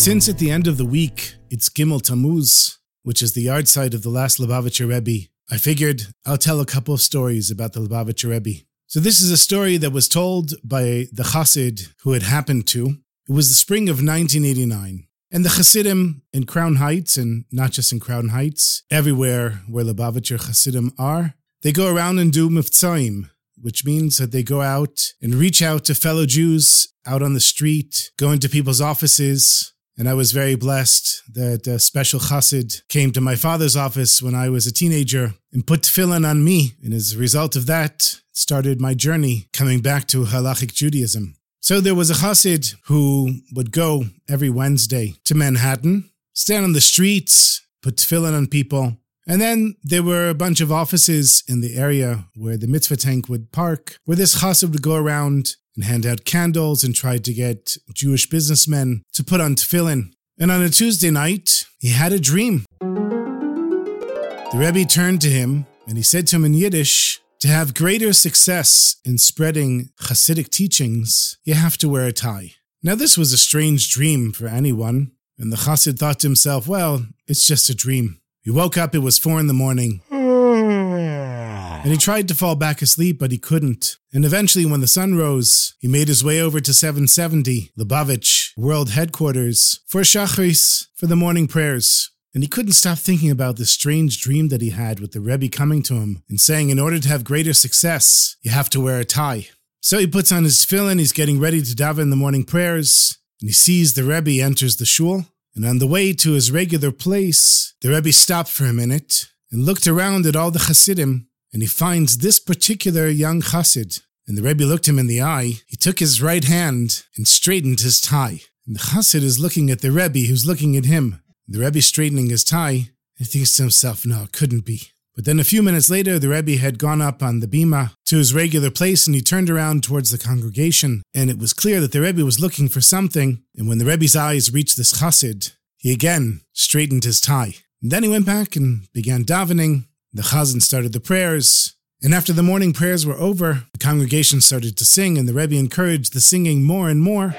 Since at the end of the week it's Gimel Tammuz, which is the yahrzeit of the last Lubavitcher Rebbe, I figured I'll tell a couple of stories about the Lubavitcher Rebbe. So this is a story that was told by the Chassid who it happened to. It was the spring of 1989. And the Hasidim in Crown Heights, and not just in Crown Heights, everywhere where Lubavitcher Hasidim are, they go around and do mivtzaim, which means that they go out and reach out to fellow Jews out on the street, go into people's offices. And I was very blessed that a special chassid came to my father's office when I was a teenager and put tefillin on me. And as a result of that, started my journey coming back to halachic Judaism. So there was a chassid who would go every Wednesday to Manhattan, stand on the streets, put tefillin on people, and then there were a bunch of offices in the area where the mitzvah tank would park, where this chassid would go around and hand out candles and tried to get Jewish businessmen to put on tefillin. And on a Tuesday night, he had a dream. The Rebbe turned to him and he said to him in Yiddish, to have greater success in spreading Hasidic teachings, you have to wear a tie. Now, this was a strange dream for anyone, and the Chassid thought to himself, well, it's just a dream. He woke up, it was four in the morning. And he tried to fall back asleep, but he couldn't. And eventually, when the sun rose, he made his way over to 770, Lubavitch, world headquarters, for Shachris, for the morning prayers. And he couldn't stop thinking about this strange dream that he had with the Rebbe coming to him and saying, in order to have greater success, you have to wear a tie. So he puts on his tefillin, he's getting ready to daven the morning prayers, and he sees the Rebbe enters the shul. And on the way to his regular place, the Rebbe stopped for a minute and looked around at all the Hasidim, and he finds this particular young Chassid. And the Rebbe looked him in the eye. He took his right hand and straightened his tie. And the Chassid is looking at the Rebbe, who's looking at him. The Rebbe straightening his tie, he thinks to himself, no, it couldn't be. But then a few minutes later, the Rebbe had gone up on the bima to his regular place and he turned around towards the congregation. And it was clear that the Rebbe was looking for something. And when the Rebbe's eyes reached this chassid, he again straightened his tie. And then he went back and began davening. The chazan started the prayers. And after the morning prayers were over, the congregation started to sing, and the Rebbe encouraged the singing more and more.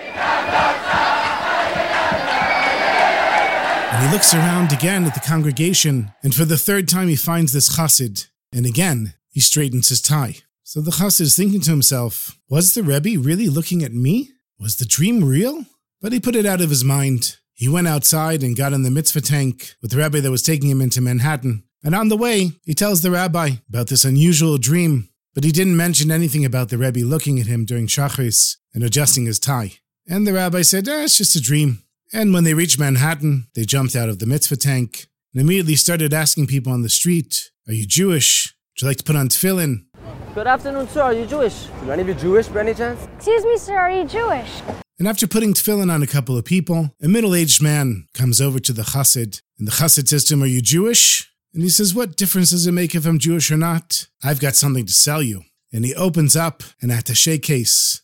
And he looks around again at the congregation, and for the third time he finds this chassid, and again he straightens his tie. So the chassid is thinking to himself, was the Rebbe really looking at me? Was the dream real? But he put it out of his mind. He went outside and got in the mitzvah tank with the rabbi that was taking him into Manhattan. And on the way, he tells the rabbi about this unusual dream, but he didn't mention anything about the Rebbe looking at him during Shachris and adjusting his tie. And the rabbi said, eh, it's just a dream. And when they reached Manhattan, they jumped out of the mitzvah tank and immediately started asking people on the street, Are you Jewish? Would you like to put on tefillin? Good afternoon, sir. Are you Jewish? Do any of you Jewish by any chance? Excuse me, sir, are you Jewish? And after putting tefillin on a couple of people, a middle aged man comes over to the chassid, and the chassid says to him, Are you Jewish? And he says, What difference does it make if I'm Jewish or not? I've got something to sell you. And he opens up an attache case.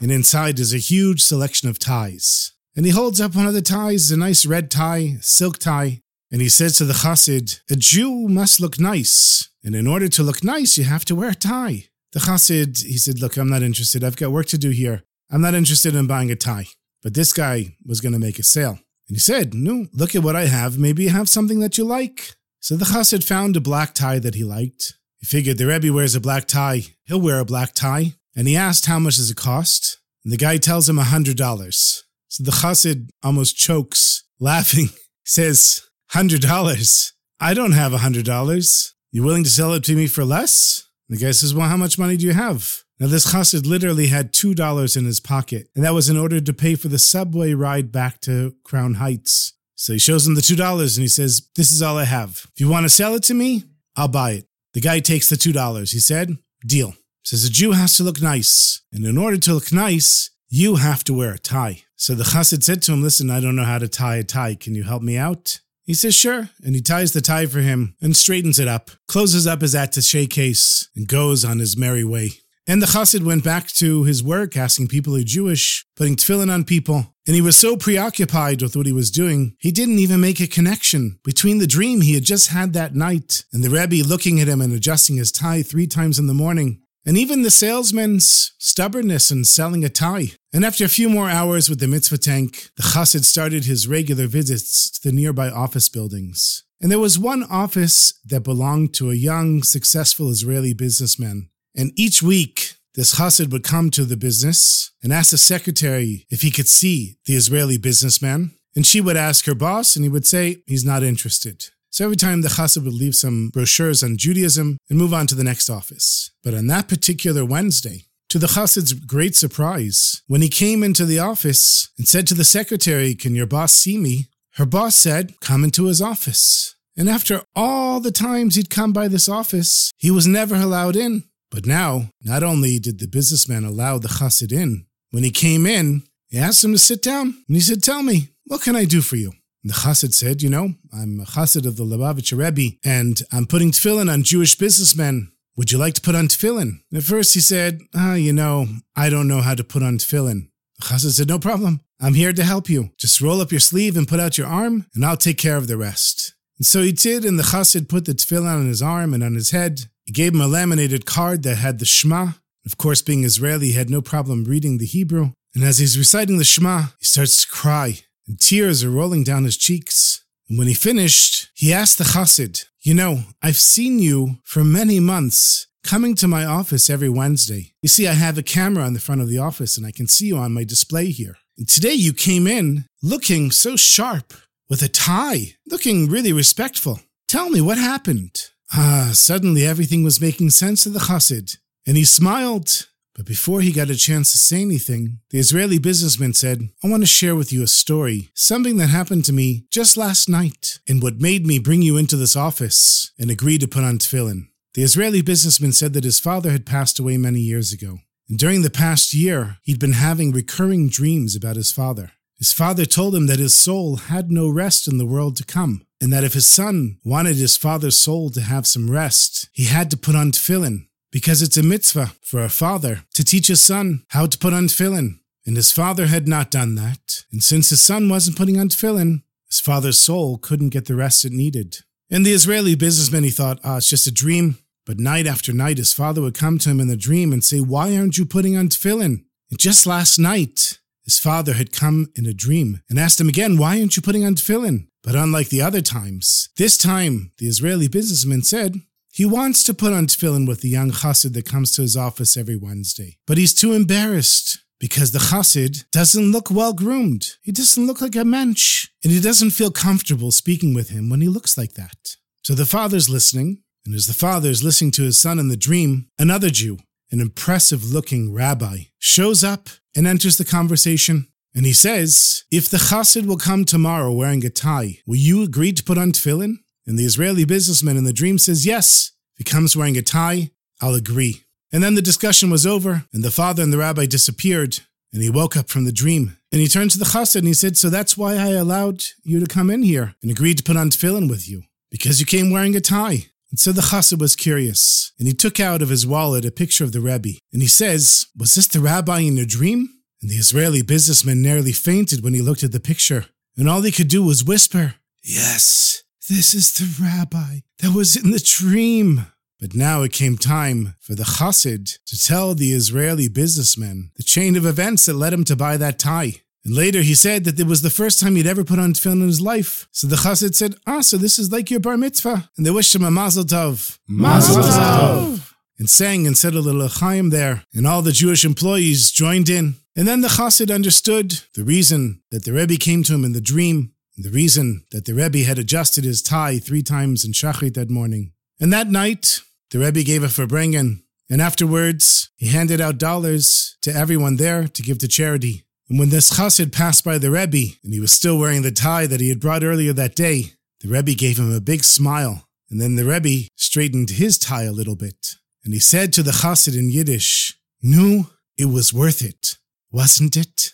And inside is a huge selection of ties. And he holds up one of the ties, a nice red tie, silk tie. And he says to the chassid, A Jew must look nice. And in order to look nice, you have to wear a tie. The chassid, he said, Look, I'm not interested. I've got work to do here. I'm not interested in buying a tie. But this guy was going to make a sale. And he said, No, look at what I have. Maybe you have something that you like. So the chassid found a black tie that he liked. He figured the Rebbe wears a black tie. He'll wear a black tie. And he asked how much does it cost? And the guy tells him a hundred dollars. So the chassid almost chokes, laughing, says, hundred dollars. I don't have a hundred dollars. You willing to sell it to me for less? And the guy says, Well, how much money do you have? Now, this chassid literally had $2 in his pocket, and that was in order to pay for the subway ride back to Crown Heights. So he shows him the $2 and he says, This is all I have. If you want to sell it to me, I'll buy it. The guy takes the $2. He said, Deal. Says a Jew has to look nice. And in order to look nice, You have to wear a tie. So the chassid said to him, Listen, I don't know how to tie a tie. Can you help me out? He says, Sure. And he ties the tie for him and straightens it up, closes up his attache case, and goes on his merry way. And the chassid went back to his work, asking people who are Jewish, putting tefillin on people. And he was so preoccupied with what he was doing, he didn't even make a connection between the dream he had just had that night and the Rebbe looking at him and adjusting his tie three times in the morning. And even the salesman's stubbornness in selling a tie. And after a few more hours with the mitzvah tank, the chassid started his regular visits to the nearby office buildings. And there was one office that belonged to a young, successful Israeli businessman. And each week, this chassid would come to the business and ask the secretary if he could see the Israeli businessman. And she would ask her boss, and he would say he's not interested. So every time the chassid would leave some brochures on Judaism and move on to the next office. But on that particular Wednesday, to the chassid's great surprise, when he came into the office and said to the secretary, Can your boss see me? Her boss said, Come into his office. And after all the times he'd come by this office, he was never allowed in. But now, not only did the businessman allow the chassid in, when he came in, he asked him to sit down, and he said, Tell me, what can I do for you? And the chassid said, You know, I'm a chassid of the Lubavitcher Rebbe, and I'm putting tefillin on Jewish businessmen. Would you like to put on tefillin? And at first he said, Ah, you know, I don't know how to put on tefillin. The chassid said, No problem. I'm here to help you. Just roll up your sleeve and put out your arm, and I'll take care of the rest. And so he did, and the chassid put the tefillin on his arm and on his head. He gave him a laminated card that had the Shema. Of course, being Israeli, he had no problem reading the Hebrew. And as he's reciting the Shema, he starts to cry and tears are rolling down his cheeks. And when he finished, he asked the chassid, You know, I've seen you for many months coming to my office every Wednesday. You see, I have a camera on the front of the office and I can see you on my display here. And today you came in looking so sharp, with a tie, looking really respectful. Tell me what happened. Ah, suddenly everything was making sense to the chassid, and he smiled but before he got a chance to say anything, the Israeli businessman said, I want to share with you a story, something that happened to me just last night, and what made me bring you into this office and agree to put on tefillin. The Israeli businessman said that his father had passed away many years ago. And during the past year, he'd been having recurring dreams about his father. His father told him that his soul had no rest in the world to come, and that if his son wanted his father's soul to have some rest, he had to put on tefillin, because it's a mitzvah for a father to teach his son how to put on tefillin. And his father had not done that. And since his son wasn't putting on tefillin, his father's soul couldn't get the rest it needed. And the Israeli businessman, he thought, ah, it's just a dream. But night after night, his father would come to him in the dream and say, Why aren't you putting on tefillin? And just last night, his father had come in a dream and asked him again, Why aren't you putting on tefillin? But unlike the other times, this time the Israeli businessman said, he wants to put on tefillin with the young chassid that comes to his office every Wednesday, but he's too embarrassed because the chassid doesn't look well groomed. He doesn't look like a mensch, and he doesn't feel comfortable speaking with him when he looks like that. So the father's listening, and as the father is listening to his son in the dream, another Jew, an impressive looking rabbi, shows up and enters the conversation. And he says, If the chassid will come tomorrow wearing a tie, will you agree to put on tefillin? And the Israeli businessman in the dream says, Yes. If he comes wearing a tie, I'll agree. And then the discussion was over, and the father and the rabbi disappeared, and he woke up from the dream. And he turned to the chassid and he said, So that's why I allowed you to come in here and agreed to put on tefillin with you, because you came wearing a tie. And so the chassid was curious, and he took out of his wallet a picture of the Rebbe, and he says, Was this the rabbi in your dream? And the Israeli businessman nearly fainted when he looked at the picture, and all he could do was whisper, Yes, this is the rabbi that was in the dream. But now it came time for the chassid to tell the Israeli businessman the chain of events that led him to buy that tie. And later he said that it was the first time he'd ever put on tefillin in his life. So the chassid said, Ah, so this is like your bar mitzvah. And they wished him a mazel tov. Mazel tov. And sang and said a little chaim there. And all the Jewish employees joined in. And then the chassid understood the reason that the Rebbe came to him in the dream the reason that the Rebbe had adjusted his tie three times in Shachrit that morning. And that night, the Rebbe gave a farbrengen, and afterwards, he handed out dollars to everyone there to give to charity. And when this chassid passed by the Rebbe, and he was still wearing the tie that he had brought earlier that day, the Rebbe gave him a big smile, and then the Rebbe straightened his tie a little bit, and he said to the chassid in Yiddish, Nu, it was worth it. wasn't it?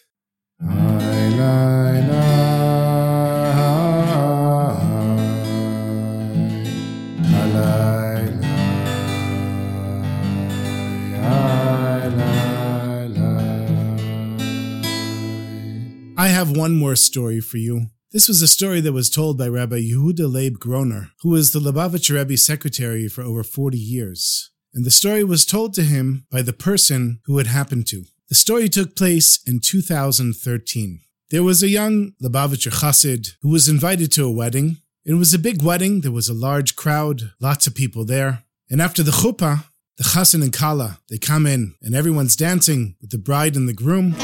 I have one more story for you. This was a story that was told by Rabbi Yehuda Leib Groner, who was the Lubavitcher Rebbe's secretary for over 40 years. And the story was told to him by the person who it happened to. The story took place in 2013. There was a young Lubavitcher Chassid who was invited to a wedding. It was a big wedding. There was a large crowd, lots of people there. And after the chuppah, the chassan and kala, they come in and everyone's dancing with the bride and the groom.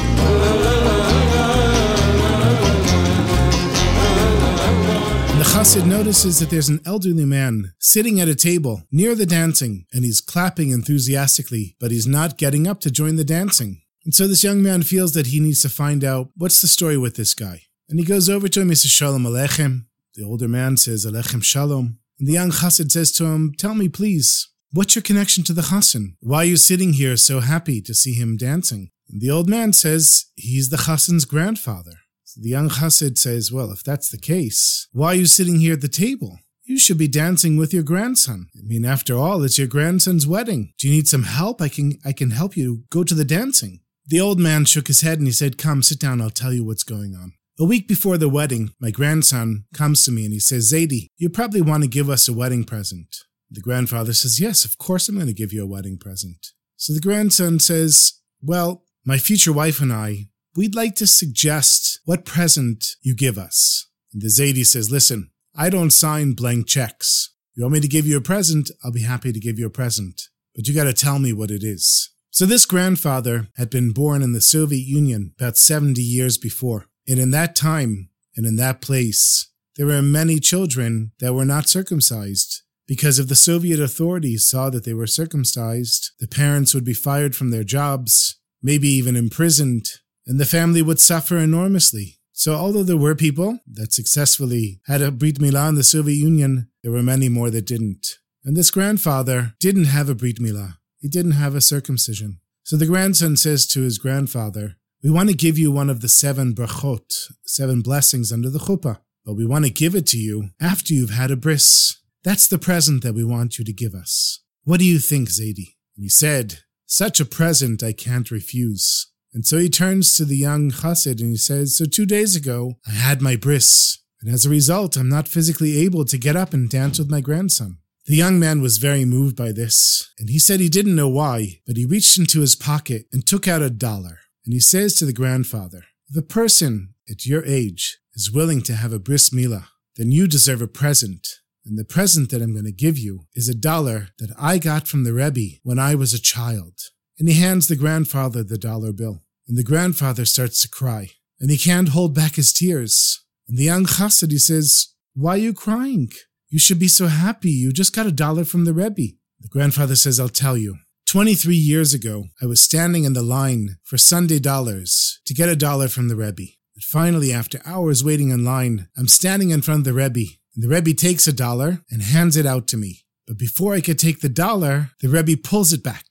The chassid notices that there's an elderly man sitting at a table near the dancing, and he's clapping enthusiastically, but he's not getting up to join the dancing. And so this young man feels that he needs to find out what's the story with this guy. And he goes over to him, he says, Shalom Aleichem. The older man says, Aleichem Shalom. And the young chassid says to him, Tell me, please, what's your connection to the chassan? Why are you sitting here so happy to see him dancing? And the old man says, He's the chassan's grandfather. So the young chassid says, Well, if that's the case, why are you sitting here at the table? You should be dancing with your grandson. I mean, after all, it's your grandson's wedding. Do you need some help? I can I can help you go to the dancing. The old man shook his head and he said, Come, sit down, I'll tell you what's going on. A week before the wedding, my grandson comes to me and he says, Zadie, you probably want to give us a wedding present. The grandfather says, Yes, of course I'm going to give you a wedding present. So the grandson says, Well, my future wife and I, we'd like to suggest what present you give us. And the Zadie says, Listen, I don't sign blank checks. You want me to give you a present? I'll be happy to give you a present. But you gotta tell me what it is. So this grandfather had been born in the Soviet Union about 70 years before. And in that time and in that place, there were many children that were not circumcised. Because if the Soviet authorities saw that they were circumcised, the parents would be fired from their jobs, maybe even imprisoned, and the family would suffer enormously. So, although there were people that successfully had a Brit Milah in the Soviet Union, there were many more that didn't. And this grandfather didn't have a Brit Milah. He didn't have a circumcision. So the grandson says to his grandfather, We want to give you one of the seven brachot, seven blessings under the chuppah, but we want to give it to you after you've had a bris. That's the present that we want you to give us. What do you think? And he said, Such a present I can't refuse. And so he turns to the young chassid and he says, So two days ago, I had my bris, and as a result, I'm not physically able to get up and dance with my grandson. The young man was very moved by this, and he said he didn't know why, but he reached into his pocket and took out a dollar. And he says to the grandfather, The person at your age is willing to have a bris milah, then you deserve a present. And the present that I'm going to give you is a dollar that I got from the Rebbe when I was a child and he hands the grandfather the dollar bill. And the grandfather starts to cry, and he can't hold back his tears. And the young chassid, he says, Why are you crying? You should be so happy. You just got a dollar from the Rebbe. The grandfather says, I'll tell you. 23 years ago, I was standing in the line for Sunday dollars to get a dollar from the Rebbe. But finally, after hours waiting in line, I'm standing in front of the Rebbe, and the Rebbe takes a dollar and hands it out to me. But before I could take the dollar, the Rebbe pulls it back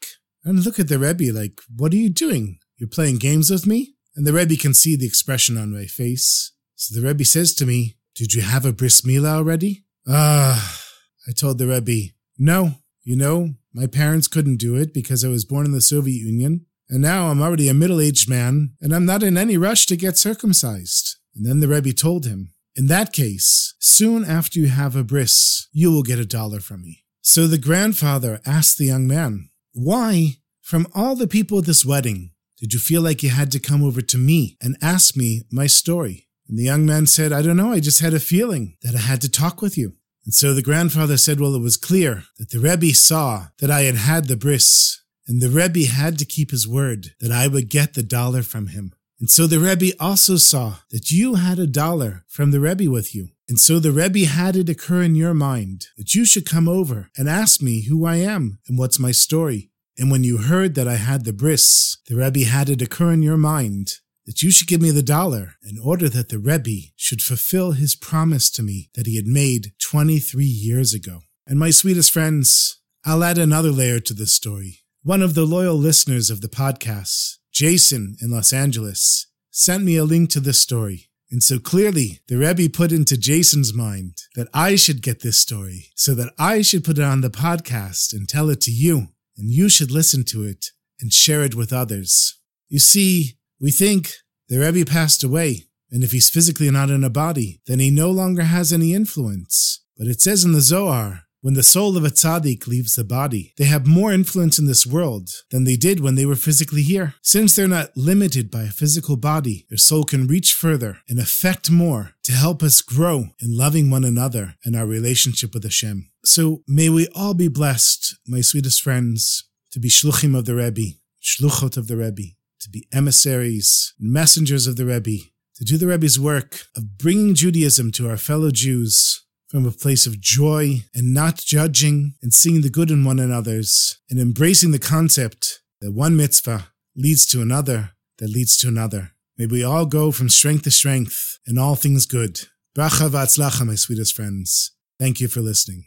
and look at the Rebbe like, What are you doing? You're playing games with me? And the Rebbe can see the expression on my face. So the Rebbe says to me, Did you have a bris milah already? Ah, I told the Rebbe, No. You know, my parents couldn't do it because I was born in the Soviet Union. And now I'm already a middle aged man, and I'm not in any rush to get circumcised. And then the Rebbe told him, In that case, soon after you have a bris, you will get a dollar from me. So the grandfather asked the young man, why, from all the people at this wedding, did you feel like you had to come over to me and ask me my story? And the young man said, I don't know, I just had a feeling that I had to talk with you. And so the grandfather said, Well, it was clear that the Rebbe saw that I had had the bris, and the Rebbe had to keep his word that I would get the dollar from him. And so the Rebbe also saw that you had a dollar from the Rebbe with you. And so the Rebbe had it occur in your mind that you should come over and ask me who I am and what's my story. And when you heard that I had the bris, the Rebbe had it occur in your mind that you should give me the dollar in order that the Rebbe should fulfill his promise to me that he had made 23 years ago. And my sweetest friends, I'll add another layer to this story. One of the loyal listeners of the podcast Jason in Los Angeles, sent me a link to this story. And so clearly, the Rebbe put into Jason's mind that I should get this story, so that I should put it on the podcast and tell it to you, and you should listen to it and share it with others. You see, we think the Rebbe passed away, and if he's physically not in a body, then he no longer has any influence. But it says in the Zohar, when the soul of a tzaddik leaves the body, they have more influence in this world than they did when they were physically here. Since they're not limited by a physical body, their soul can reach further and affect more to help us grow in loving one another and our relationship with Hashem. So may we all be blessed, my sweetest friends, to be shluchim of the Rebbe, shluchot of the Rebbe, to be emissaries, messengers of the Rebbe, to do the Rebbe's work of bringing Judaism to our fellow Jews from a place of joy and not judging and seeing the good in one another's and embracing the concept that one mitzvah leads to another that leads to another. May we all go from strength to strength and all things good. Bracha v'atzlacha, my sweetest friends. Thank you for listening.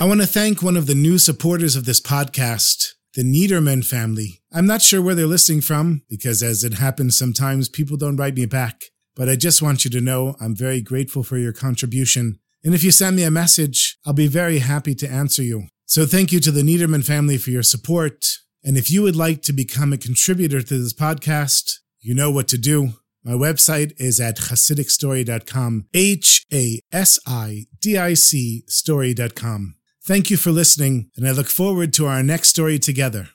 I want to thank one of the new supporters of this podcast, the Niederman family. I'm not sure where they're listening from because, as it happens sometimes, people don't write me back. But I just want you to know I'm very grateful for your contribution. And if you send me a message, I'll be very happy to answer you. So thank you to the Niederman family for your support. And if you would like to become a contributor to this podcast, you know what to do. My website is at HasidicStory.com, H A S I D I C story.com. Thank you for listening, and I look forward to our next story together.